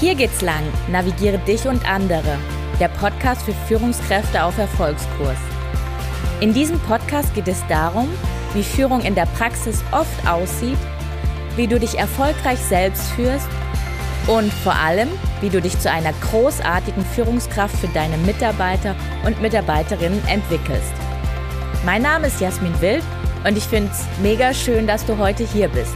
Hier geht's lang. Navigiere dich und andere. Der Podcast für Führungskräfte auf Erfolgskurs. In diesem Podcast geht es darum, wie Führung in der Praxis oft aussieht, wie du dich erfolgreich selbst führst und vor allem, wie du dich zu einer großartigen Führungskraft für deine Mitarbeiter und Mitarbeiterinnen entwickelst. Mein Name ist Jasmin Wild und ich finde es mega schön, dass du heute hier bist.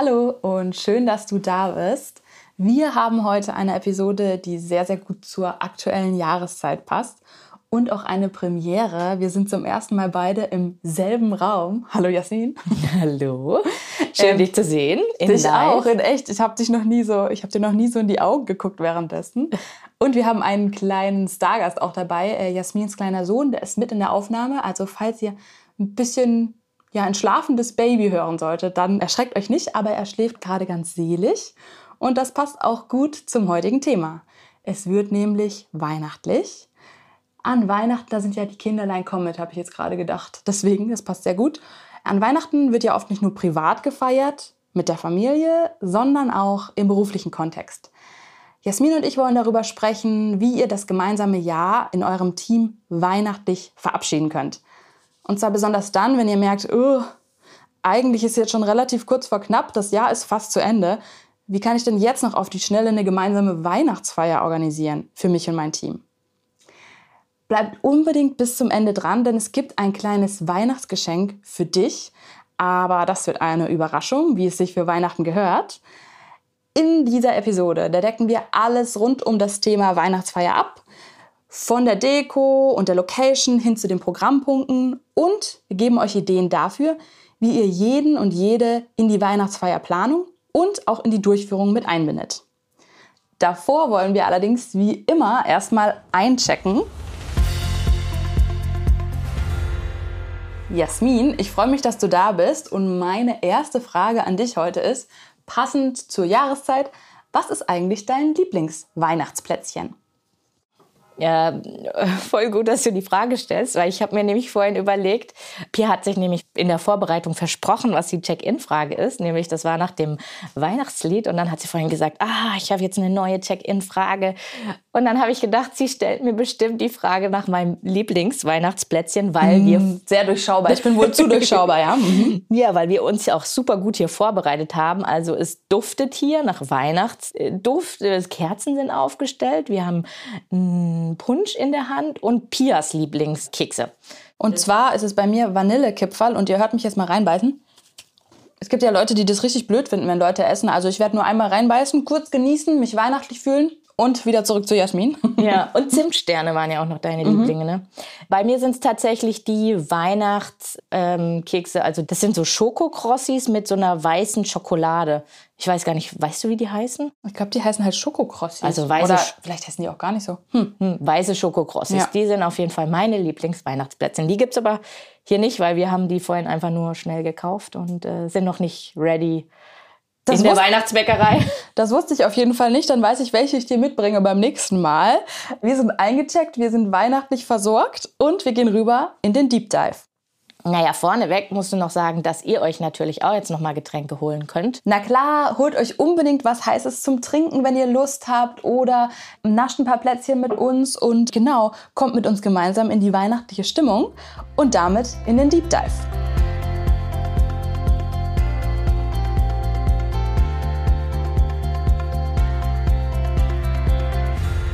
Hallo und schön, dass du da bist. Wir haben heute eine Episode, die sehr, sehr gut zur aktuellen Jahreszeit passt und auch eine Premiere. Wir sind zum ersten Mal beide im selben Raum. Hallo Jasmin. Hallo. Schön ähm, dich zu sehen. In dich live. auch in echt. Ich habe dich noch nie so, ich habe dir noch nie so in die Augen geguckt währenddessen. Und wir haben einen kleinen Stargast auch dabei, äh, Jasmins kleiner Sohn, der ist mit in der Aufnahme. Also falls ihr ein bisschen ja, ein schlafendes Baby hören solltet, dann erschreckt euch nicht, aber er schläft gerade ganz selig. Und das passt auch gut zum heutigen Thema. Es wird nämlich weihnachtlich. An Weihnachten, da sind ja die Kinderlein kommen mit, habe ich jetzt gerade gedacht. Deswegen, das passt sehr gut. An Weihnachten wird ja oft nicht nur privat gefeiert mit der Familie, sondern auch im beruflichen Kontext. Jasmin und ich wollen darüber sprechen, wie ihr das gemeinsame Jahr in eurem Team weihnachtlich verabschieden könnt. Und zwar besonders dann, wenn ihr merkt, oh, eigentlich ist jetzt schon relativ kurz vor knapp, das Jahr ist fast zu Ende. Wie kann ich denn jetzt noch auf die Schnelle eine gemeinsame Weihnachtsfeier organisieren für mich und mein Team? Bleibt unbedingt bis zum Ende dran, denn es gibt ein kleines Weihnachtsgeschenk für dich. Aber das wird eine Überraschung, wie es sich für Weihnachten gehört. In dieser Episode, da decken wir alles rund um das Thema Weihnachtsfeier ab von der Deko und der Location hin zu den Programmpunkten und wir geben euch Ideen dafür, wie ihr jeden und jede in die Weihnachtsfeierplanung und auch in die Durchführung mit einbindet. Davor wollen wir allerdings wie immer erstmal einchecken. Jasmin, ich freue mich, dass du da bist und meine erste Frage an dich heute ist, passend zur Jahreszeit, was ist eigentlich dein Lieblingsweihnachtsplätzchen? Ja, voll gut, dass du die Frage stellst, weil ich habe mir nämlich vorhin überlegt, Pia hat sich nämlich in der Vorbereitung versprochen, was die Check-in-Frage ist, nämlich das war nach dem Weihnachtslied und dann hat sie vorhin gesagt, ah, ich habe jetzt eine neue Check-in-Frage und dann habe ich gedacht, sie stellt mir bestimmt die Frage nach meinem Lieblingsweihnachtsplätzchen, weil mm, wir sehr durchschaubar. Ich bin wohl zu durchschaubar, ja. Mhm. Ja, weil wir uns ja auch super gut hier vorbereitet haben. Also es duftet hier nach Weihnachtsduft, äh, Kerzen sind aufgestellt, wir haben Punsch in der Hand und Pias Lieblingskekse. Und zwar ist es bei mir Vanillekipferl und ihr hört mich jetzt mal reinbeißen. Es gibt ja Leute, die das richtig blöd finden, wenn Leute essen. Also ich werde nur einmal reinbeißen, kurz genießen, mich weihnachtlich fühlen und wieder zurück zu Jasmin. Ja, und Zimtsterne waren ja auch noch deine mhm. Lieblinge, ne? Bei mir sind es tatsächlich die Weihnachtskekse. Ähm, also das sind so Schokokrossis mit so einer weißen Schokolade. Ich weiß gar nicht, weißt du, wie die heißen? Ich glaube, die heißen halt Schokokrossis. Also weiße Oder vielleicht heißen die auch gar nicht so. Hm. Hm, weiße Schokokrossis. Ja. Die sind auf jeden Fall meine Lieblingsweihnachtsplätzchen. Die gibt es aber hier nicht, weil wir haben die vorhin einfach nur schnell gekauft und äh, sind noch nicht ready das in der Weihnachtsbäckerei. Das wusste ich auf jeden Fall nicht. Dann weiß ich, welche ich dir mitbringe beim nächsten Mal. Wir sind eingecheckt, wir sind weihnachtlich versorgt und wir gehen rüber in den Deep Dive. Naja, vorneweg musst du noch sagen, dass ihr euch natürlich auch jetzt nochmal Getränke holen könnt. Na klar, holt euch unbedingt was Heißes zum Trinken, wenn ihr Lust habt oder nascht ein paar Plätzchen mit uns und genau, kommt mit uns gemeinsam in die weihnachtliche Stimmung und damit in den Deep Dive.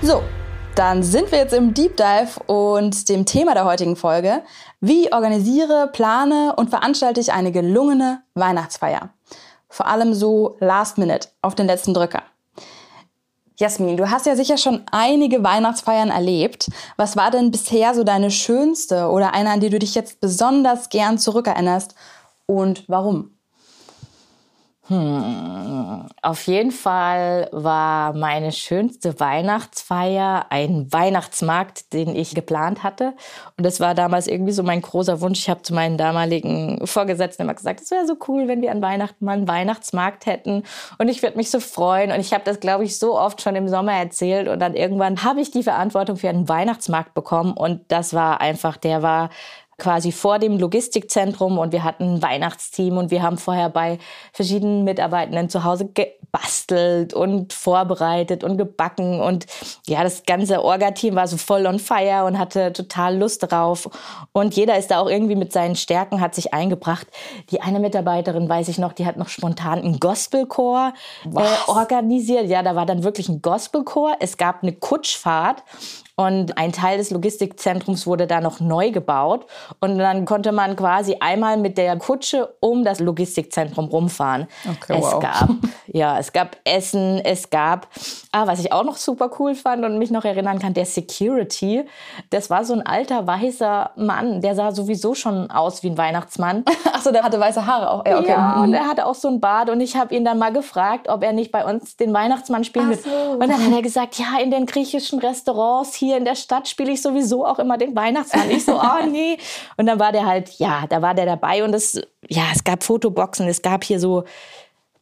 So, dann sind wir jetzt im Deep Dive und dem Thema der heutigen Folge. Wie organisiere, plane und veranstalte ich eine gelungene Weihnachtsfeier? Vor allem so last minute, auf den letzten Drücker. Jasmin, du hast ja sicher schon einige Weihnachtsfeiern erlebt. Was war denn bisher so deine schönste oder eine, an die du dich jetzt besonders gern zurückerinnerst und warum? Hm, auf jeden Fall war meine schönste Weihnachtsfeier ein Weihnachtsmarkt, den ich geplant hatte. Und das war damals irgendwie so mein großer Wunsch. Ich habe zu meinen damaligen Vorgesetzten immer gesagt, es wäre so cool, wenn wir an Weihnachten mal einen Weihnachtsmarkt hätten. Und ich würde mich so freuen. Und ich habe das, glaube ich, so oft schon im Sommer erzählt. Und dann irgendwann habe ich die Verantwortung für einen Weihnachtsmarkt bekommen. Und das war einfach, der war quasi vor dem Logistikzentrum und wir hatten ein Weihnachtsteam und wir haben vorher bei verschiedenen Mitarbeitenden zu Hause gebastelt und vorbereitet und gebacken und ja, das ganze Orga-Team war so voll on fire und hatte total Lust drauf und jeder ist da auch irgendwie mit seinen Stärken hat sich eingebracht. Die eine Mitarbeiterin, weiß ich noch, die hat noch spontan einen Gospelchor äh, organisiert. Ja, da war dann wirklich ein Gospelchor. Es gab eine Kutschfahrt und ein Teil des Logistikzentrums wurde da noch neu gebaut. Und dann konnte man quasi einmal mit der Kutsche um das Logistikzentrum rumfahren. Okay, es wow. gab, ja, es gab Essen, es gab, ah, was ich auch noch super cool fand und mich noch erinnern kann, der Security. Das war so ein alter weißer Mann, der sah sowieso schon aus wie ein Weihnachtsmann. Achso, der hatte weiße Haare auch. Ja, okay. ja und er hatte auch so ein Bart und ich habe ihn dann mal gefragt, ob er nicht bei uns den Weihnachtsmann spielen will. So. Und dann hat er gesagt, ja, in den griechischen Restaurants hier in der Stadt spiele ich sowieso auch immer den Weihnachtsmann. Ich so, oh nee. Und dann war der halt, ja, da war der dabei und es, ja, es gab Fotoboxen, es gab hier so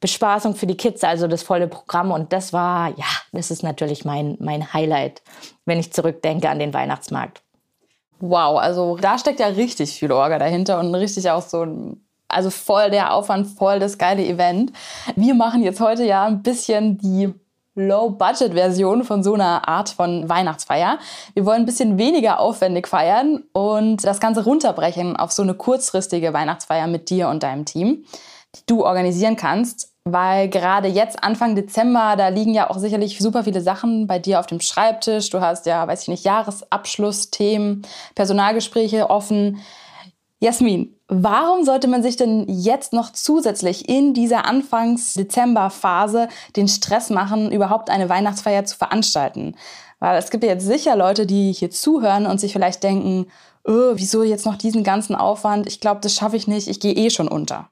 Bespaßung für die Kids, also das volle Programm. Und das war, ja, das ist natürlich mein, mein Highlight, wenn ich zurückdenke an den Weihnachtsmarkt. Wow, also da steckt ja richtig viel Orga dahinter und richtig auch so ein also voll der Aufwand, voll das geile Event. Wir machen jetzt heute ja ein bisschen die Low-Budget-Version von so einer Art von Weihnachtsfeier. Wir wollen ein bisschen weniger aufwendig feiern und das Ganze runterbrechen auf so eine kurzfristige Weihnachtsfeier mit dir und deinem Team, die du organisieren kannst. Weil gerade jetzt, Anfang Dezember, da liegen ja auch sicherlich super viele Sachen bei dir auf dem Schreibtisch. Du hast ja, weiß ich nicht, Jahresabschlussthemen, Personalgespräche offen. Jasmin, warum sollte man sich denn jetzt noch zusätzlich in dieser Anfangs-Dezember-Phase den Stress machen, überhaupt eine Weihnachtsfeier zu veranstalten? Weil es gibt ja jetzt sicher Leute, die hier zuhören und sich vielleicht denken, oh, wieso jetzt noch diesen ganzen Aufwand? Ich glaube, das schaffe ich nicht, ich gehe eh schon unter.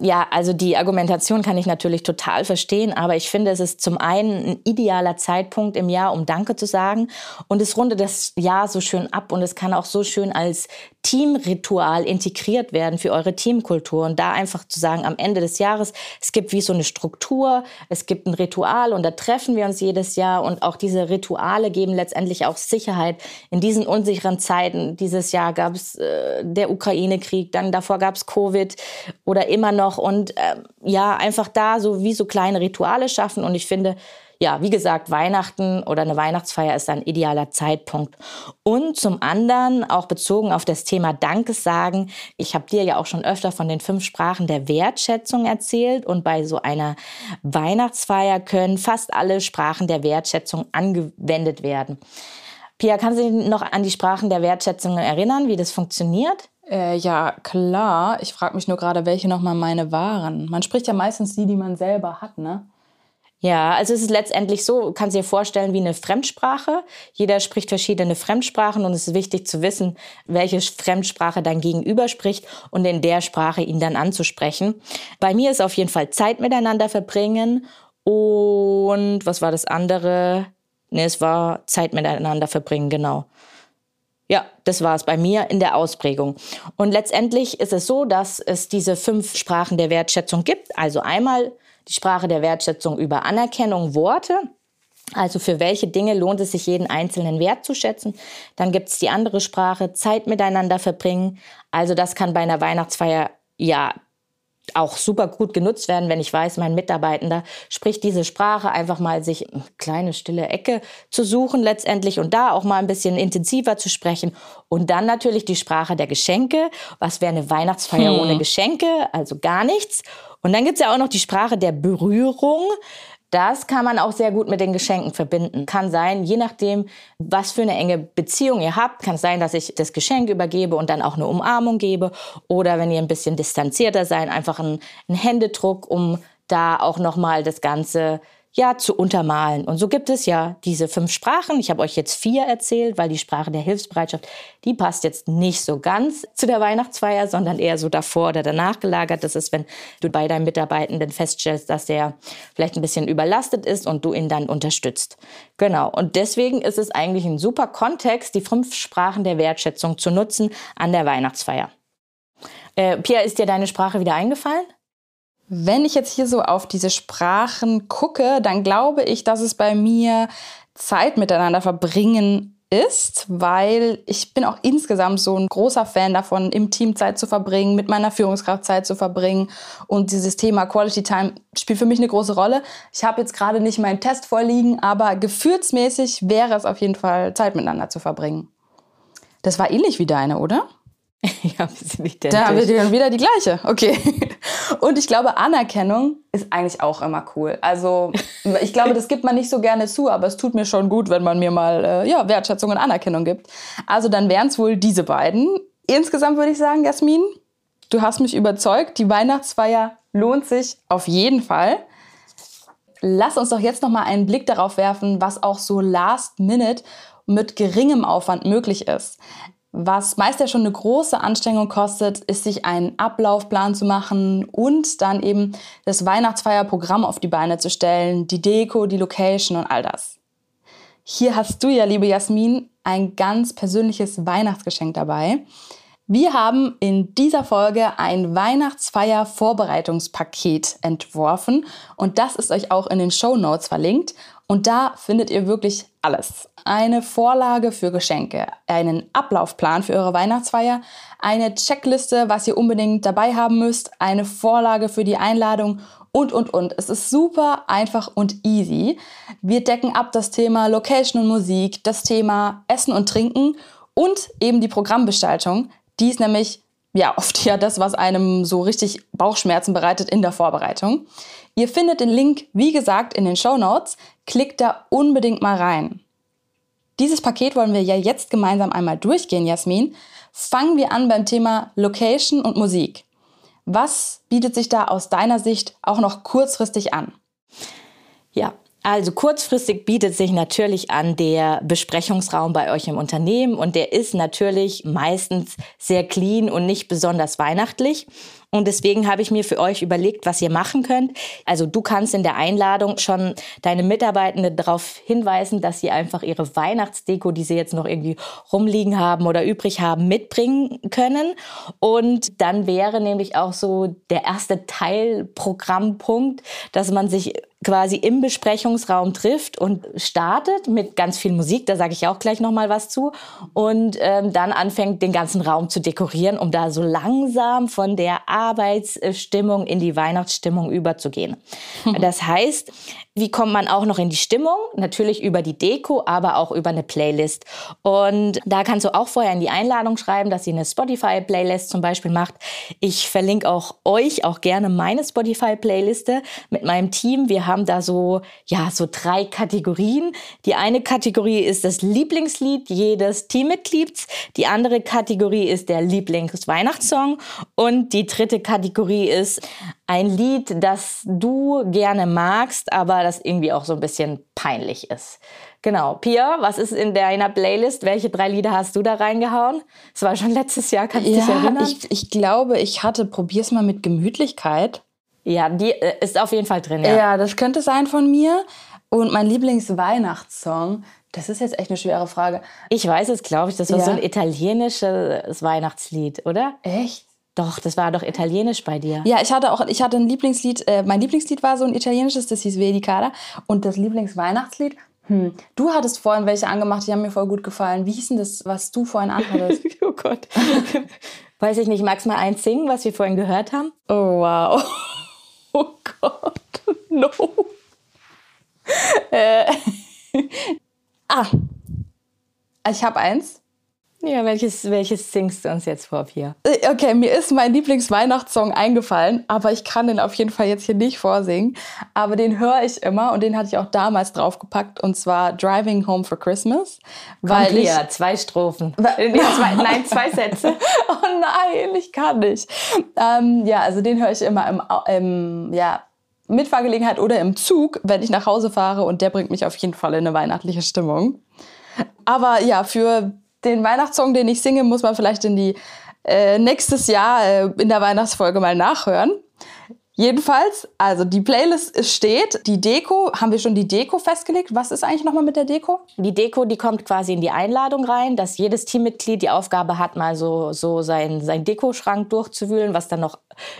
Ja, also die Argumentation kann ich natürlich total verstehen, aber ich finde, es ist zum einen ein idealer Zeitpunkt im Jahr, um Danke zu sagen und es rundet das Jahr so schön ab und es kann auch so schön als Teamritual integriert werden für eure Teamkultur. Und da einfach zu sagen, am Ende des Jahres, es gibt wie so eine Struktur, es gibt ein Ritual und da treffen wir uns jedes Jahr. Und auch diese Rituale geben letztendlich auch Sicherheit. In diesen unsicheren Zeiten. Dieses Jahr gab es äh, der Ukraine-Krieg, dann davor gab es Covid oder immer noch. Und äh, ja, einfach da so wie so kleine Rituale schaffen. Und ich finde, ja, wie gesagt, Weihnachten oder eine Weihnachtsfeier ist ein idealer Zeitpunkt. Und zum anderen, auch bezogen auf das Thema Dankessagen, ich habe dir ja auch schon öfter von den fünf Sprachen der Wertschätzung erzählt und bei so einer Weihnachtsfeier können fast alle Sprachen der Wertschätzung angewendet werden. Pia, kannst du dich noch an die Sprachen der Wertschätzung erinnern, wie das funktioniert? Äh, ja, klar. Ich frage mich nur gerade, welche nochmal meine waren. Man spricht ja meistens die, die man selber hat, ne? Ja, also es ist letztendlich so, kannst dir vorstellen wie eine Fremdsprache. Jeder spricht verschiedene Fremdsprachen und es ist wichtig zu wissen, welche Fremdsprache dein Gegenüber spricht und in der Sprache ihn dann anzusprechen. Bei mir ist auf jeden Fall Zeit miteinander verbringen und was war das andere? Ne, es war Zeit miteinander verbringen, genau. Ja, das war es bei mir in der Ausprägung. Und letztendlich ist es so, dass es diese fünf Sprachen der Wertschätzung gibt. Also einmal die Sprache der Wertschätzung über Anerkennung, Worte. Also für welche Dinge lohnt es sich, jeden einzelnen Wert zu schätzen. Dann gibt es die andere Sprache, Zeit miteinander verbringen. Also das kann bei einer Weihnachtsfeier ja auch super gut genutzt werden, wenn ich weiß, mein Mitarbeitender spricht diese Sprache, einfach mal sich eine kleine stille Ecke zu suchen letztendlich und da auch mal ein bisschen intensiver zu sprechen. Und dann natürlich die Sprache der Geschenke. Was wäre eine Weihnachtsfeier hm. ohne Geschenke? Also gar nichts. Und dann gibt's ja auch noch die Sprache der Berührung. Das kann man auch sehr gut mit den Geschenken verbinden. Kann sein, je nachdem, was für eine enge Beziehung ihr habt, kann es sein, dass ich das Geschenk übergebe und dann auch eine Umarmung gebe. Oder wenn ihr ein bisschen distanzierter seid, einfach einen, Händedruck, um da auch nochmal das Ganze ja zu untermalen. Und so gibt es ja diese fünf Sprachen. Ich habe euch jetzt vier erzählt, weil die Sprache der Hilfsbereitschaft, die passt jetzt nicht so ganz zu der Weihnachtsfeier, sondern eher so davor oder danach gelagert. Das ist, wenn du bei deinem Mitarbeitenden feststellst, dass der vielleicht ein bisschen überlastet ist und du ihn dann unterstützt. Genau. Und deswegen ist es eigentlich ein super Kontext, die fünf Sprachen der Wertschätzung zu nutzen an der Weihnachtsfeier. Äh, Pia, ist dir deine Sprache wieder eingefallen? Wenn ich jetzt hier so auf diese Sprachen gucke, dann glaube ich, dass es bei mir Zeit miteinander verbringen ist, weil ich bin auch insgesamt so ein großer Fan davon, im Team Zeit zu verbringen, mit meiner Führungskraft Zeit zu verbringen. Und dieses Thema Quality Time spielt für mich eine große Rolle. Ich habe jetzt gerade nicht meinen Test vorliegen, aber gefühlsmäßig wäre es auf jeden Fall, Zeit miteinander zu verbringen. Das war ähnlich wie deine, oder? ja, wir sind nicht Da haben wir dann wieder die gleiche. Okay. Und ich glaube, Anerkennung ist eigentlich auch immer cool. Also ich glaube, das gibt man nicht so gerne zu, aber es tut mir schon gut, wenn man mir mal äh, ja, Wertschätzung und Anerkennung gibt. Also dann wären es wohl diese beiden. Insgesamt würde ich sagen, Jasmin, du hast mich überzeugt. Die Weihnachtsfeier lohnt sich auf jeden Fall. Lass uns doch jetzt noch mal einen Blick darauf werfen, was auch so last minute mit geringem Aufwand möglich ist. Was meist ja schon eine große Anstrengung kostet, ist sich einen Ablaufplan zu machen und dann eben das Weihnachtsfeierprogramm auf die Beine zu stellen, die Deko, die Location und all das. Hier hast du ja, liebe Jasmin, ein ganz persönliches Weihnachtsgeschenk dabei. Wir haben in dieser Folge ein Weihnachtsfeier-Vorbereitungspaket entworfen und das ist euch auch in den Show Notes verlinkt. Und da findet ihr wirklich alles. Eine Vorlage für Geschenke, einen Ablaufplan für eure Weihnachtsfeier, eine Checkliste, was ihr unbedingt dabei haben müsst, eine Vorlage für die Einladung und, und, und. Es ist super einfach und easy. Wir decken ab das Thema Location und Musik, das Thema Essen und Trinken und eben die Programmgestaltung. Die ist nämlich ja oft ja das, was einem so richtig Bauchschmerzen bereitet in der Vorbereitung. Ihr findet den Link, wie gesagt, in den Show Notes. Klickt da unbedingt mal rein. Dieses Paket wollen wir ja jetzt gemeinsam einmal durchgehen, Jasmin. Fangen wir an beim Thema Location und Musik. Was bietet sich da aus deiner Sicht auch noch kurzfristig an? Ja, also kurzfristig bietet sich natürlich an der Besprechungsraum bei euch im Unternehmen und der ist natürlich meistens sehr clean und nicht besonders weihnachtlich. Und deswegen habe ich mir für euch überlegt, was ihr machen könnt. Also du kannst in der Einladung schon deine Mitarbeitenden darauf hinweisen, dass sie einfach ihre Weihnachtsdeko, die sie jetzt noch irgendwie rumliegen haben oder übrig haben, mitbringen können. Und dann wäre nämlich auch so der erste Teilprogrammpunkt, dass man sich quasi im Besprechungsraum trifft und startet mit ganz viel Musik, da sage ich auch gleich noch mal was zu, und ähm, dann anfängt den ganzen Raum zu dekorieren, um da so langsam von der Arbeitsstimmung in die Weihnachtsstimmung überzugehen. Das heißt, wie kommt man auch noch in die Stimmung? Natürlich über die Deko, aber auch über eine Playlist. Und da kannst du auch vorher in die Einladung schreiben, dass sie eine Spotify-Playlist zum Beispiel macht. Ich verlinke auch euch auch gerne meine Spotify-Playliste mit meinem Team. Wir haben da so, ja, so drei Kategorien. Die eine Kategorie ist das Lieblingslied jedes Teammitglieds. Die andere Kategorie ist der Lieblingsweihnachtssong. Und die dritte Kategorie ist ein Lied, das du gerne magst, aber das irgendwie auch so ein bisschen peinlich ist. Genau. Pia, was ist in deiner Playlist? Welche drei Lieder hast du da reingehauen? Das war schon letztes Jahr, kannst du ja, dich erinnern? Ich, ich glaube, ich hatte, probier's mal mit Gemütlichkeit. Ja, die äh, ist auf jeden Fall drin, ja. Ja, das könnte sein von mir. Und mein Lieblingsweihnachtssong, das ist jetzt echt eine schwere Frage. Ich weiß es, glaube ich, das war Ja. so ein italienisches Weihnachtslied, oder? Echt? Doch, das war doch italienisch bei dir. Ja, ich hatte auch, ich hatte ein Lieblingslied, äh, mein Lieblingslied war so ein italienisches, das hieß Vedi Cara. Und das Lieblingsweihnachtslied, hm, du hattest vorhin welche angemacht, die haben mir voll gut gefallen. Wie hieß denn das, was du vorhin anhattest? oh Gott. Weiß ich nicht, magst du mal eins singen, was wir vorhin gehört haben? oh, wow. Oh Gott, no. äh, ah, ich habe eins. Ja, welches, welches singst du uns jetzt vor, Pia? Äh, Okay, mir ist mein Lieblingsweihnachtssong eingefallen, aber ich kann den auf jeden Fall jetzt hier nicht vorsingen. Aber den höre ich immer und den hatte ich auch damals draufgepackt und zwar Driving Home for Christmas. Weil ich, Pia, zwei Strophen. Nee, zwei, nein, zwei Sätze. oh nein, ich kann nicht. Ähm, ja, also den höre ich immer im, im ja, Mitfahrgelegenheit oder im Zug, wenn ich nach Hause fahre und der bringt mich auf jeden Fall in eine weihnachtliche Stimmung. Aber ja, für den Weihnachtssong, den ich singe, muss man vielleicht in die äh, nächstes Jahr äh, in der Weihnachtsfolge mal nachhören. Jedenfalls, also die Playlist steht. Die Deko, haben wir schon die Deko festgelegt? Was ist eigentlich nochmal mit der Deko? Die Deko, die kommt quasi in die Einladung rein, dass jedes Teammitglied die Aufgabe hat, mal so, so sein, sein Dekoschrank durchzuwühlen, was dann noch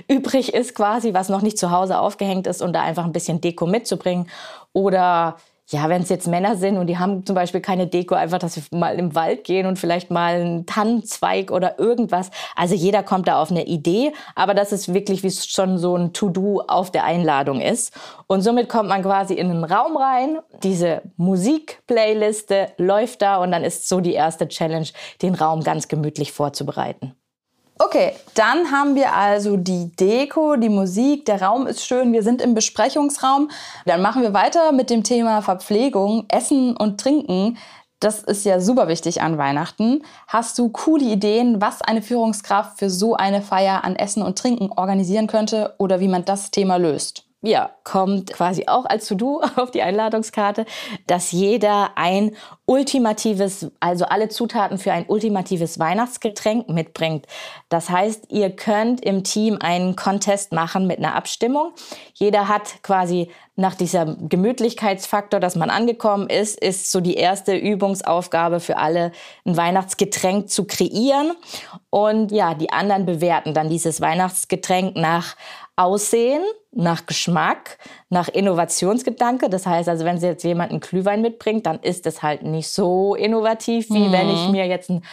übrig ist quasi, was noch nicht zu Hause aufgehängt ist und da einfach ein bisschen Deko mitzubringen. Oder ja, wenn es jetzt Männer sind und die haben zum Beispiel keine Deko, einfach, dass sie mal im Wald gehen und vielleicht mal einen Tannenzweig oder irgendwas. Also jeder kommt da auf eine Idee, aber das ist wirklich wie schon so ein To-Do auf der Einladung ist. Und somit kommt man quasi in einen Raum rein, diese Musikplayliste läuft da und dann ist so die erste Challenge, den Raum ganz gemütlich vorzubereiten. Okay, dann haben wir also die Deko, die Musik, der Raum ist schön, wir sind im Besprechungsraum. Dann machen wir weiter mit dem Thema Verpflegung, Essen und Trinken. Das ist ja super wichtig an Weihnachten. Hast du coole Ideen, was eine Führungskraft für so eine Feier an Essen und Trinken organisieren könnte oder wie man das Thema löst? Ja, kommt quasi auch als To-Do auf die Einladungskarte, dass jeder ein ultimatives, also alle Zutaten für ein ultimatives Weihnachtsgetränk mitbringt. Das heißt, ihr könnt im Team einen Contest machen mit einer Abstimmung. Jeder hat quasi nach dieser Gemütlichkeitsfaktor, dass man angekommen ist, ist so die erste Übungsaufgabe für alle, ein Weihnachtsgetränk zu kreieren. Und ja, die anderen bewerten dann dieses Weihnachtsgetränk nach Aussehen, nach Geschmack, nach Innovationsgedanke. Das heißt also, wenn Sie jetzt jemanden Glühwein mitbringt, dann ist es halt nicht so innovativ, wie mhm. wenn ich mir jetzt einen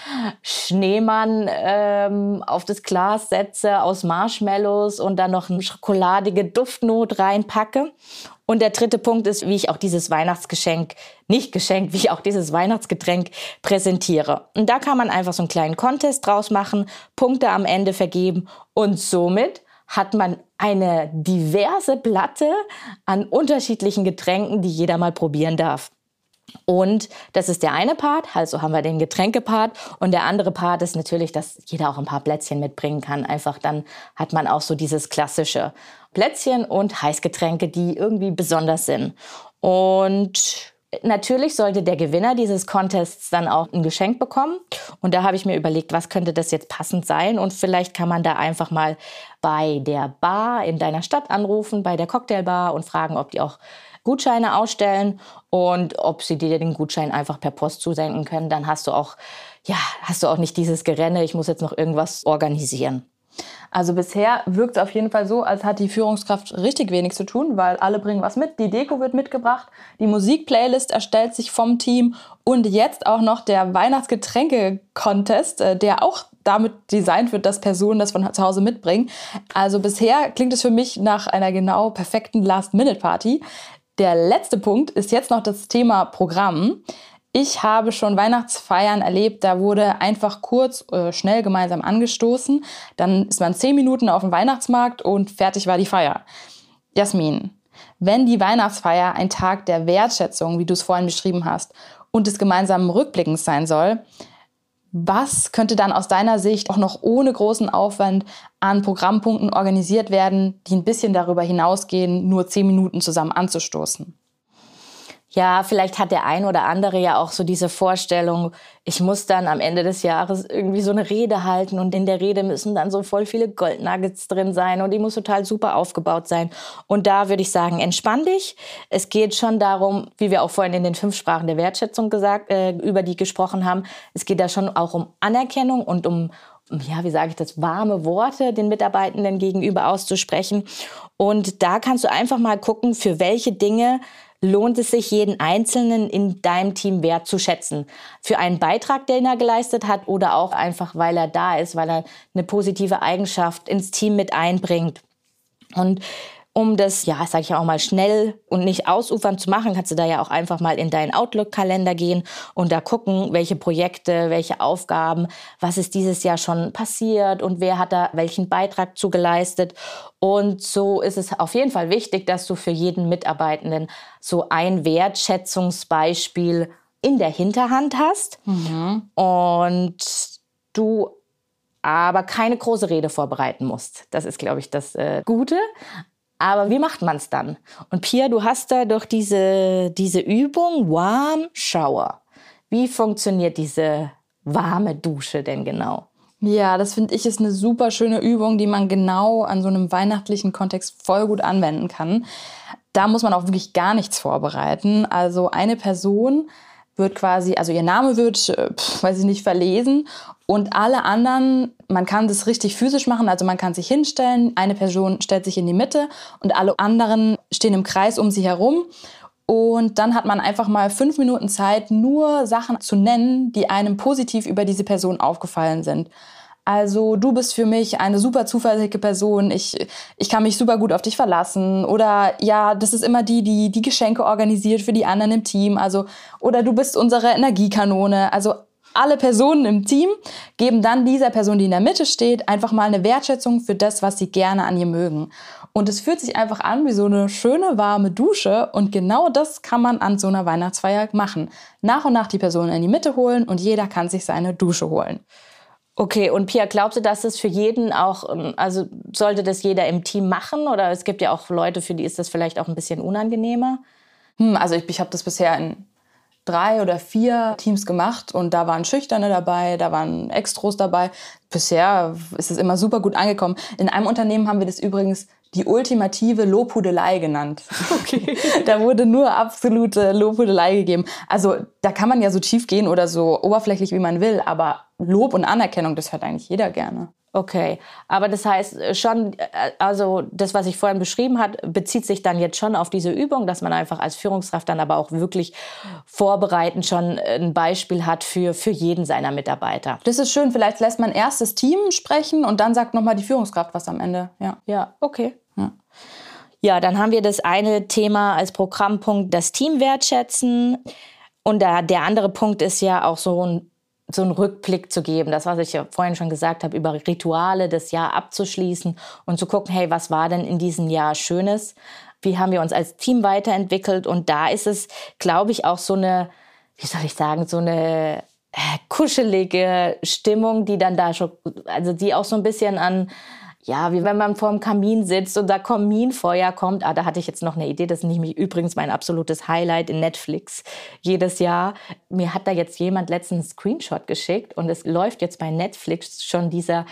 Schneemann ähm, auf das Glas setze aus Marshmallows und dann noch eine schokoladige Duftnot reinpacke. Und der dritte Punkt ist, wie ich auch dieses Weihnachtsgeschenk, nicht Geschenk, wie ich auch dieses Weihnachtsgetränk präsentiere. Und da kann man einfach so einen kleinen Contest draus machen, Punkte am Ende vergeben und somit hat man eine diverse Platte an unterschiedlichen Getränken, die jeder mal probieren darf. Und das ist der eine Part, also haben wir den Getränkepart. Und der andere Part ist natürlich, dass jeder auch ein paar Plätzchen mitbringen kann. Einfach dann hat man auch so dieses klassische Plätzchen und Heißgetränke, die irgendwie besonders sind. Und Natürlich sollte der Gewinner dieses Contests dann auch ein Geschenk bekommen. Und da habe ich mir überlegt, was könnte das jetzt passend sein? Und vielleicht kann man da einfach mal bei der Bar in deiner Stadt anrufen, bei der Cocktailbar und fragen, ob die auch Gutscheine ausstellen und ob sie dir den Gutschein einfach per Post zusenden können. Dann hast du auch, ja, hast du auch nicht dieses Gerenne, ich muss jetzt noch irgendwas organisieren. Also bisher wirkt es auf jeden Fall so, als hat die Führungskraft richtig wenig zu tun, weil alle bringen was mit. Die Deko wird mitgebracht, die Musikplaylist erstellt sich vom Team und jetzt auch noch der Weihnachtsgetränke-Contest, äh, der auch damit designt wird, dass Personen das von zu Hause mitbringen. Also bisher klingt es für mich nach einer genau perfekten Last-Minute-Party. Der letzte Punkt ist jetzt noch das Thema Programm. Ich habe schon Weihnachtsfeiern erlebt, da wurde einfach kurz, äh, schnell gemeinsam angestoßen. Dann ist man zehn Minuten auf dem Weihnachtsmarkt und fertig war die Feier. Jasmin, wenn die Weihnachtsfeier ein Tag der Wertschätzung, wie du es vorhin beschrieben hast, und des gemeinsamen Rückblickens sein soll, was könnte dann aus deiner Sicht auch noch ohne großen Aufwand an Programmpunkten organisiert werden, die ein bisschen darüber hinausgehen, nur zehn Minuten zusammen anzustoßen? Ja, vielleicht hat der ein oder andere ja auch so diese Vorstellung, ich muss dann am Ende des Jahres irgendwie so eine Rede halten und in der Rede müssen dann so voll viele Goldnuggets drin sein und die muss total super aufgebaut sein. Und da würde ich sagen, entspann dich. Es geht schon darum, wie wir auch vorhin in den fünf Sprachen der Wertschätzung gesagt, äh, über die gesprochen haben. Es geht da schon auch um Anerkennung und um, ja, wie sage ich das, warme Worte den Mitarbeitenden gegenüber auszusprechen. Und da kannst du einfach mal gucken, für welche Dinge lohnt es sich, jeden Einzelnen in deinem Team wertzuschätzen. Für einen Beitrag, den er geleistet hat oder auch einfach, weil er da ist, weil er eine positive Eigenschaft ins Team mit einbringt. Und um das, ja, sage ich auch mal, schnell und nicht ausufern zu machen, kannst du da ja auch einfach mal in deinen Outlook-Kalender gehen und da gucken, welche Projekte, welche Aufgaben, was ist dieses Jahr schon passiert und wer hat da welchen Beitrag zugeleistet. Und so ist es auf jeden Fall wichtig, dass du für jeden Mitarbeitenden so ein Wertschätzungsbeispiel in der Hinterhand hast mhm. und du aber keine große Rede vorbereiten musst. Das ist, glaube ich, das äh, Gute. Aber wie macht man es dann? Und Pia, du hast da doch diese, diese Übung Warm Shower. Wie funktioniert diese warme Dusche denn genau? Ja, das finde ich ist eine super schöne Übung, die man genau an so einem weihnachtlichen Kontext voll gut anwenden kann. Da muss man auch wirklich gar nichts vorbereiten. Also eine Person wird quasi, also ihr Name wird, äh, weiß ich nicht, verlesen und alle anderen, man kann das richtig physisch machen, also man kann sich hinstellen, eine Person stellt sich in die Mitte und alle anderen stehen im Kreis um sie herum Und dann hat man einfach mal fünf Minuten Zeit, nur Sachen zu nennen, die einem positiv über diese Person aufgefallen sind. Also du bist für mich eine super zuverlässige Person. Ich, ich kann mich super gut auf dich verlassen. Oder ja, das ist immer die, die die Geschenke organisiert für die anderen im Team. Also oder du bist unsere Energiekanone. Also alle Personen im Team geben dann dieser Person, die in der Mitte steht, einfach mal eine Wertschätzung für das, was sie gerne an ihr mögen. Und es fühlt sich einfach an wie so eine schöne warme Dusche. Und genau das kann man an so einer Weihnachtsfeier machen. Nach und nach die Personen in die Mitte holen und jeder kann sich seine Dusche holen. Okay, und Pia, glaubst du, dass es für jeden auch, ähm, also sollte das jeder im Team machen? Oder es gibt ja auch Leute, für die ist das vielleicht auch ein bisschen unangenehmer? Hm, also ich, ich habe das bisher in drei oder vier Teams gemacht und da waren Schüchterne dabei, da waren Extros dabei. Bisher ist es immer super gut angekommen. In einem Unternehmen haben wir das übrigens die ultimative Lobhudelei genannt. Okay. da wurde nur absolute Lobhudelei gegeben. Also da kann man ja so tief gehen oder so oberflächlich, wie man will, aber Lob und Anerkennung, das hört eigentlich jeder gerne. Okay, aber das heißt äh, schon, äh, also das, was ich vorhin beschrieben hat, bezieht sich dann jetzt schon auf diese Übung, dass man einfach als Führungskraft dann aber auch wirklich vorbereitend schon ein Beispiel hat für, für jeden seiner Mitarbeiter. Das ist schön, vielleicht lässt man erst das Team sprechen und dann sagt nochmal die Führungskraft was am Ende. Ja, ja okay. Ja. ja, dann haben wir das eine Thema als Programmpunkt, das Team wertschätzen. Und der, der andere Punkt ist ja auch so ein so einen Rückblick zu geben, das, was ich ja vorhin schon gesagt habe, über Rituale das Jahr abzuschließen und zu gucken, hey, was war denn in diesem Jahr Schönes? Wie haben wir uns als Team weiterentwickelt? Und da ist es, glaube ich, auch so eine, wie soll ich sagen, so eine äh, kuschelige Stimmung, die dann da schon, also die auch so ein bisschen an ja, wie wenn man vor dem Kamin sitzt und da Kaminfeuer kommt. Ah, da hatte ich jetzt noch eine Idee. Das ist nämlich übrigens mein absolutes Highlight in Netflix jedes Jahr. Mir hat da jetzt jemand letztens einen Screenshot geschickt und es läuft jetzt bei Netflix schon dieser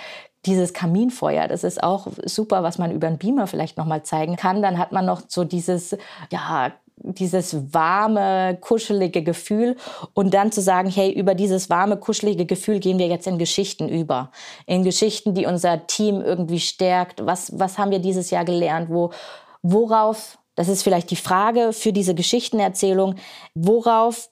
dieses Kaminfeuer, das ist auch super, was man über einen Beamer vielleicht noch mal zeigen kann. Dann hat man noch so dieses ja dieses warme, kuschelige Gefühl und dann zu sagen, hey, über dieses warme, kuschelige Gefühl gehen wir jetzt in Geschichten über. In Geschichten, die unser Team irgendwie stärkt. Was, was haben wir dieses Jahr gelernt? Wo, worauf, das ist vielleicht die Frage für diese Geschichtenerzählung, worauf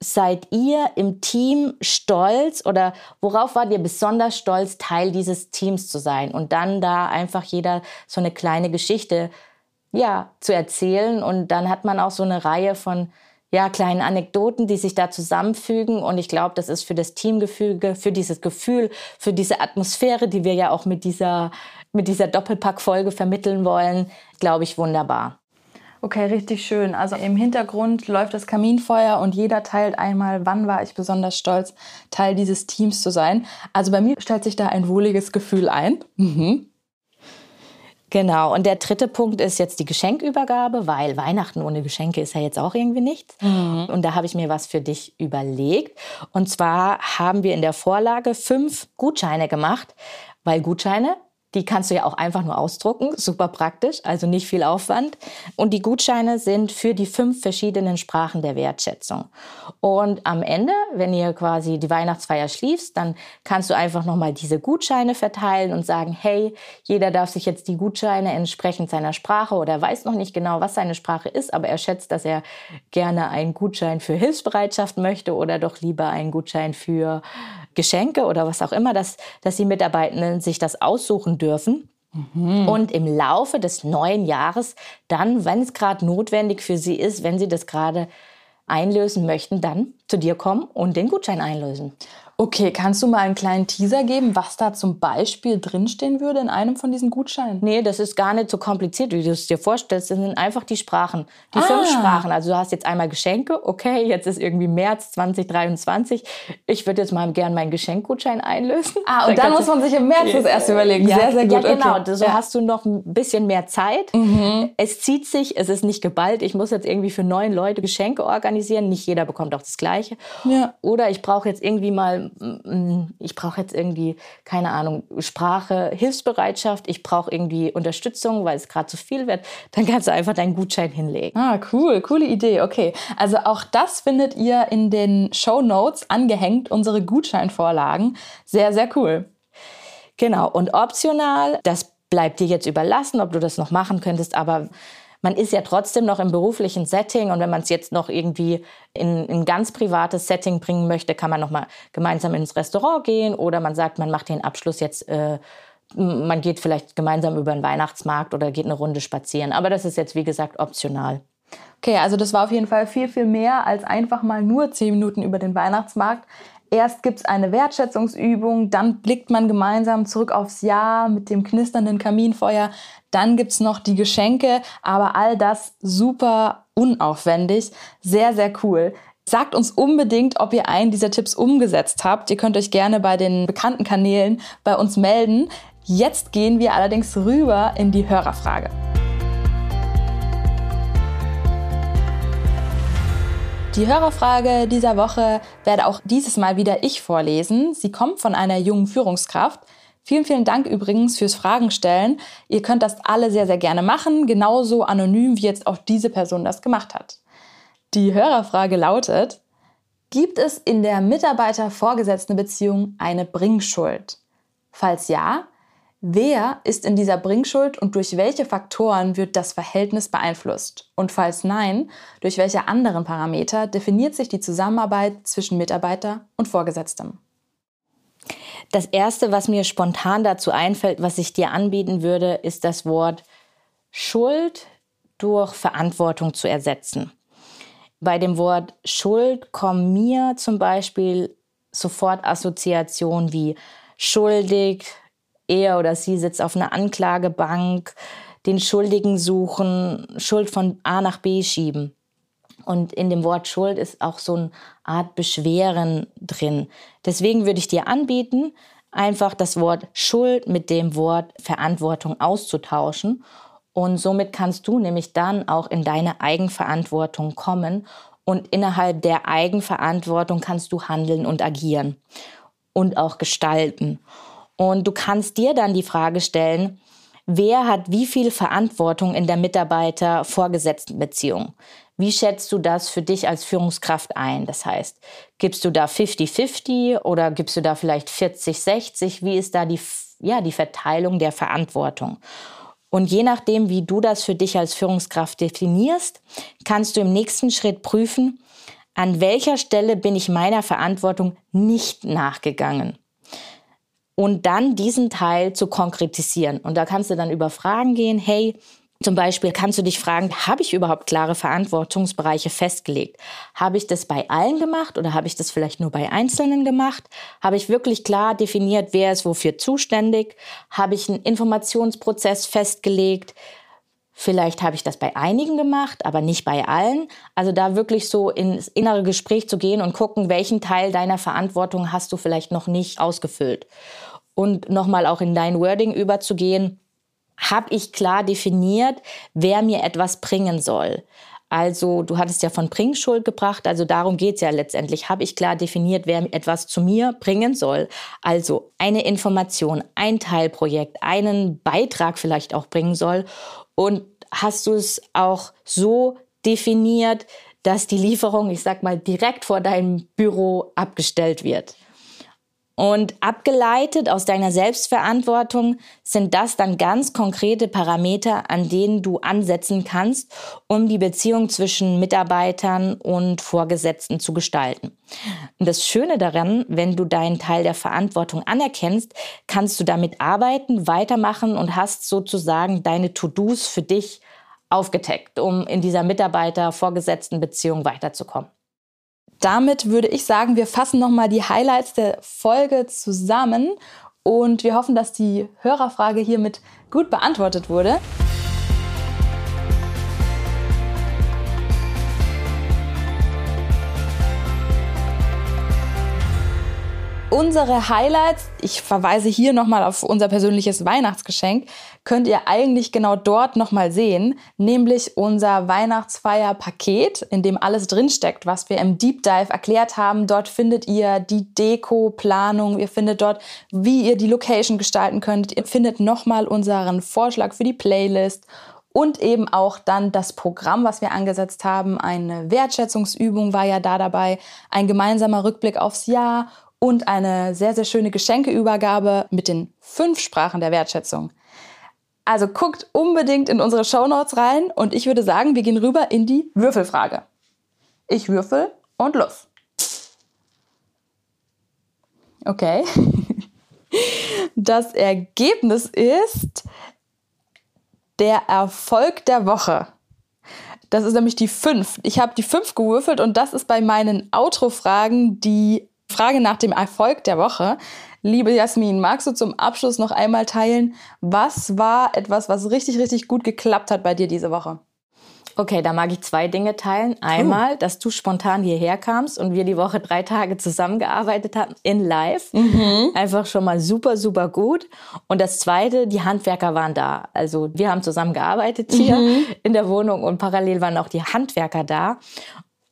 seid ihr im Team stolz oder worauf wart ihr besonders stolz, Teil dieses Teams zu sein? Und dann da einfach jeder so eine kleine Geschichte ja, zu erzählen. Und dann hat man auch so eine Reihe von ja, kleinen Anekdoten, die sich da zusammenfügen. Und ich glaube, das ist für das Teamgefüge, für dieses Gefühl, für diese Atmosphäre, die wir ja auch mit dieser, mit dieser Doppelpack-Folge vermitteln wollen, glaube ich, wunderbar. Okay, richtig schön. Also im Hintergrund läuft das Kaminfeuer und jeder teilt einmal, wann war ich besonders stolz, Teil dieses Teams zu sein. Also bei mir stellt sich da ein wohliges Gefühl ein. Mhm. Genau. Und der dritte Punkt ist jetzt die Geschenkübergabe, weil Weihnachten ohne Geschenke ist ja jetzt auch irgendwie nichts. Mhm. Und da habe ich mir was für dich überlegt. Und zwar haben wir in der Vorlage fünf Gutscheine gemacht, weil Gutscheine die kannst du ja auch einfach nur ausdrucken, super praktisch, also nicht viel Aufwand. Und die Gutscheine sind für die fünf verschiedenen Sprachen der Wertschätzung. Und am Ende, wenn ihr quasi die Weihnachtsfeier schließt, dann kannst du einfach nochmal diese Gutscheine verteilen und sagen, hey, jeder darf sich jetzt die Gutscheine entsprechend seiner Sprache oder weiß noch nicht genau, was seine Sprache ist, aber er schätzt, dass er gerne einen Gutschein für Hilfsbereitschaft möchte oder doch lieber einen Gutschein für Geschenke oder was auch immer, dass, dass die Mitarbeitenden sich das aussuchen dürfen. Mhm. Und im Laufe des neuen Jahres dann, wenn es gerade notwendig für sie ist, wenn sie das gerade einlösen möchten, dann zu dir kommen und den Gutschein einlösen. Okay, kannst du mal einen kleinen Teaser geben, was da zum Beispiel drinstehen würde in einem von diesen Gutscheinen? Nee, das ist gar nicht so kompliziert, wie du es dir vorstellst. Das sind einfach die Sprachen. Die ah. fünf Sprachen. Also du hast jetzt einmal Geschenke. Okay, jetzt ist irgendwie März 2023. Ich würde jetzt mal gern meinen Geschenkgutschein einlösen. Ah, und dann, dann muss man sich im März das erst überlegen. Ja, sehr, sehr gut. Ja, genau. Okay. So ja. hast du noch ein bisschen mehr Zeit. Mhm. Es zieht sich, es ist nicht geballt. Ich muss jetzt irgendwie für neun Leute Geschenke organisieren. Nicht jeder bekommt auch das Gleiche. Ja. Oder ich brauche jetzt irgendwie mal ich brauche jetzt irgendwie, keine Ahnung, Sprache, Hilfsbereitschaft, ich brauche irgendwie Unterstützung, weil es gerade zu viel wird, dann kannst du einfach deinen Gutschein hinlegen. Ah, cool, coole Idee. Okay, also auch das findet ihr in den Show Notes angehängt, unsere Gutscheinvorlagen. Sehr, sehr cool. Genau, und optional, das bleibt dir jetzt überlassen, ob du das noch machen könntest, aber man ist ja trotzdem noch im beruflichen Setting und wenn man es jetzt noch irgendwie in ein ganz privates Setting bringen möchte, kann man noch mal gemeinsam ins Restaurant gehen oder man sagt, man macht den Abschluss jetzt, äh, man geht vielleicht gemeinsam über den Weihnachtsmarkt oder geht eine Runde spazieren. Aber das ist jetzt, wie gesagt, optional. Okay, also das war auf jeden Fall viel, viel mehr als einfach mal nur zehn Minuten über den Weihnachtsmarkt. Erst gibt es eine Wertschätzungsübung, dann blickt man gemeinsam zurück aufs Jahr mit dem knisternden Kaminfeuer, dann gibt es noch die Geschenke, aber all das super unaufwendig, sehr, sehr cool. Sagt uns unbedingt, ob ihr einen dieser Tipps umgesetzt habt. Ihr könnt euch gerne bei den bekannten Kanälen bei uns melden. Jetzt gehen wir allerdings rüber in die Hörerfrage. Die Hörerfrage dieser Woche werde auch dieses Mal wieder ich vorlesen. Sie kommt von einer jungen Führungskraft. Vielen, vielen Dank übrigens fürs Fragen stellen. Ihr könnt das alle sehr, sehr gerne machen, genauso anonym wie jetzt auch diese Person das gemacht hat. Die Hörerfrage lautet, gibt es in der Mitarbeiter-Vorgesetzten-Beziehung eine Bringschuld? Falls ja, Wer ist in dieser Bringschuld und durch welche Faktoren wird das Verhältnis beeinflusst? Und falls nein, durch welche anderen Parameter definiert sich die Zusammenarbeit zwischen Mitarbeiter und Vorgesetztem? Das Erste, was mir spontan dazu einfällt, was ich dir anbieten würde, ist das Wort Schuld durch Verantwortung zu ersetzen. Bei dem Wort Schuld kommen mir zum Beispiel sofort Assoziationen wie schuldig, er oder sie sitzt auf einer Anklagebank, den Schuldigen suchen, Schuld von A nach B schieben. Und in dem Wort Schuld ist auch so eine Art Beschweren drin. Deswegen würde ich dir anbieten, einfach das Wort Schuld mit dem Wort Verantwortung auszutauschen. Und somit kannst du nämlich dann auch in deine Eigenverantwortung kommen. Und innerhalb der Eigenverantwortung kannst du handeln und agieren und auch gestalten. Und du kannst dir dann die Frage stellen, wer hat wie viel Verantwortung in der Mitarbeiter-Vorgesetzten-Beziehung? Wie schätzt du das für dich als Führungskraft ein? Das heißt, gibst du da 50-50 oder gibst du da vielleicht 40-60? Wie ist da die, ja, die Verteilung der Verantwortung? Und je nachdem, wie du das für dich als Führungskraft definierst, kannst du im nächsten Schritt prüfen, an welcher Stelle bin ich meiner Verantwortung nicht nachgegangen und dann diesen Teil zu konkretisieren. Und da kannst du dann über Fragen gehen, hey, zum Beispiel kannst du dich fragen, habe ich überhaupt klare Verantwortungsbereiche festgelegt? Habe ich das bei allen gemacht oder habe ich das vielleicht nur bei Einzelnen gemacht? Habe ich wirklich klar definiert, wer ist wofür zuständig? Habe ich einen Informationsprozess festgelegt? Vielleicht habe ich das bei einigen gemacht, aber nicht bei allen. Also da wirklich so ins innere Gespräch zu gehen und gucken, welchen Teil deiner Verantwortung hast du vielleicht noch nicht ausgefüllt. Und nochmal auch in dein Wording überzugehen, habe ich klar definiert, wer mir etwas bringen soll. Also du hattest ja von Bringschuld gebracht, also darum geht's ja letztendlich. Habe ich klar definiert, wer etwas zu mir bringen soll. Also eine Information, ein Teilprojekt, einen Beitrag vielleicht auch bringen soll und hast du es auch so definiert, dass die Lieferung, ich sag mal, direkt vor deinem Büro abgestellt wird. Und abgeleitet aus deiner Selbstverantwortung sind das dann ganz konkrete Parameter, an denen du ansetzen kannst, um die Beziehung zwischen Mitarbeitern und Vorgesetzten zu gestalten. Und das Schöne daran, wenn du deinen Teil der Verantwortung anerkennst, kannst du damit arbeiten, weitermachen und hast sozusagen deine To-Dos für dich aufgeteckt, um in dieser Mitarbeiter-Vorgesetzten Beziehung weiterzukommen damit würde ich sagen, wir fassen nochmal die Highlights der Folge zusammen und wir hoffen, dass die Hörerfrage hiermit gut beantwortet wurde. Unsere Highlights, ich verweise hier nochmal auf unser persönliches Weihnachtsgeschenk, könnt ihr eigentlich genau dort nochmal sehen, nämlich unser Weihnachtsfeier-Paket, in dem alles drinsteckt, was wir im Deep Dive erklärt haben. Dort findet ihr die Deko-Planung, ihr findet dort, wie ihr die Location gestalten könnt. Ihr findet nochmal unseren Vorschlag für die Playlist und eben auch dann das Programm, was wir angesetzt haben. Eine Wertschätzungsübung war ja da dabei, ein gemeinsamer Rückblick aufs Jahr und eine sehr, sehr schöne Geschenkeübergabe mit den fünf Sprachen der Wertschätzung. Also guckt unbedingt in unsere Shownotes rein und ich würde sagen, wir gehen rüber in die Würfelfrage. Ich würfel und los. Okay. Das Ergebnis ist der Erfolg der Woche. Das ist nämlich die 5. Ich habe die 5 gewürfelt und das ist bei meinen Outro-Fragen die Frage nach dem Erfolg der Woche. Liebe Jasmin, magst du zum Abschluss noch einmal teilen, was war etwas, was richtig, richtig gut geklappt hat bei dir diese Woche? Okay, da mag ich zwei Dinge teilen. Einmal, uh. dass du spontan hierher kamst und wir die Woche drei Tage zusammengearbeitet haben in Live. Mhm. Einfach schon mal super, super gut. Und das Zweite, die Handwerker waren da. Also wir haben zusammengearbeitet hier mhm. in der Wohnung und parallel waren auch die Handwerker da.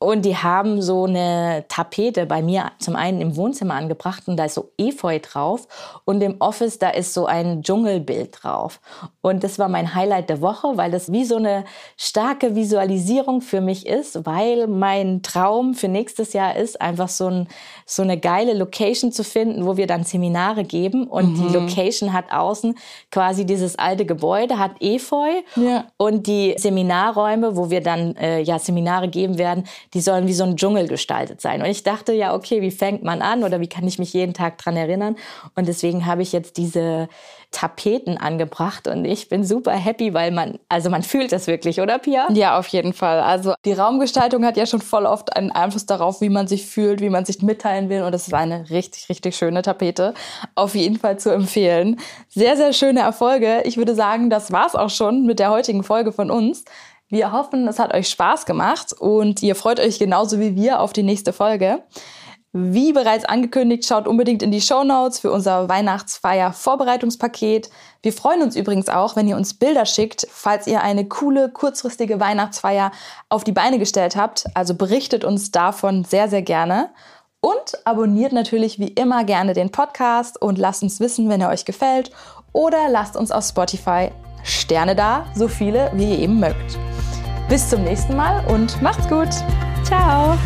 Und die haben so eine Tapete bei mir zum einen im Wohnzimmer angebracht und da ist so Efeu drauf. Und im Office, da ist so ein Dschungelbild drauf. Und das war mein Highlight der Woche, weil das wie so eine starke Visualisierung für mich ist, weil mein Traum für nächstes Jahr ist, einfach so, ein, so eine geile Location zu finden, wo wir dann Seminare geben. Und mhm. die Location hat außen quasi dieses alte Gebäude, hat Efeu. Ja. Und die Seminarräume, wo wir dann äh, ja Seminare geben werden, die sollen wie so ein Dschungel gestaltet sein. Und ich dachte ja, okay, wie fängt man an oder wie kann ich mich jeden Tag dran erinnern? Und deswegen habe ich jetzt diese Tapeten angebracht und ich bin super happy, weil man, also man fühlt das wirklich, oder Pia? Ja, auf jeden Fall. Also die Raumgestaltung hat ja schon voll oft einen Einfluss darauf, wie man sich fühlt, wie man sich mitteilen will und es ist eine richtig, richtig schöne Tapete. Auf jeden Fall zu empfehlen. Sehr, sehr schöne Erfolge. Ich würde sagen, das war's auch schon mit der heutigen Folge von uns. Wir hoffen, es hat euch Spaß gemacht und ihr freut euch genauso wie wir auf die nächste Folge. Wie bereits angekündigt, schaut unbedingt in die Show Notes für unser Weihnachtsfeier Vorbereitungspaket. Wir freuen uns übrigens auch, wenn ihr uns Bilder schickt, falls ihr eine coole, kurzfristige Weihnachtsfeier auf die Beine gestellt habt. Also berichtet uns davon sehr, sehr gerne. Und abonniert natürlich wie immer gerne den Podcast und lasst uns wissen, wenn er euch gefällt. Oder lasst uns auf Spotify Sterne da, so viele wie ihr eben mögt. Bis zum nächsten Mal und macht's gut. Ciao.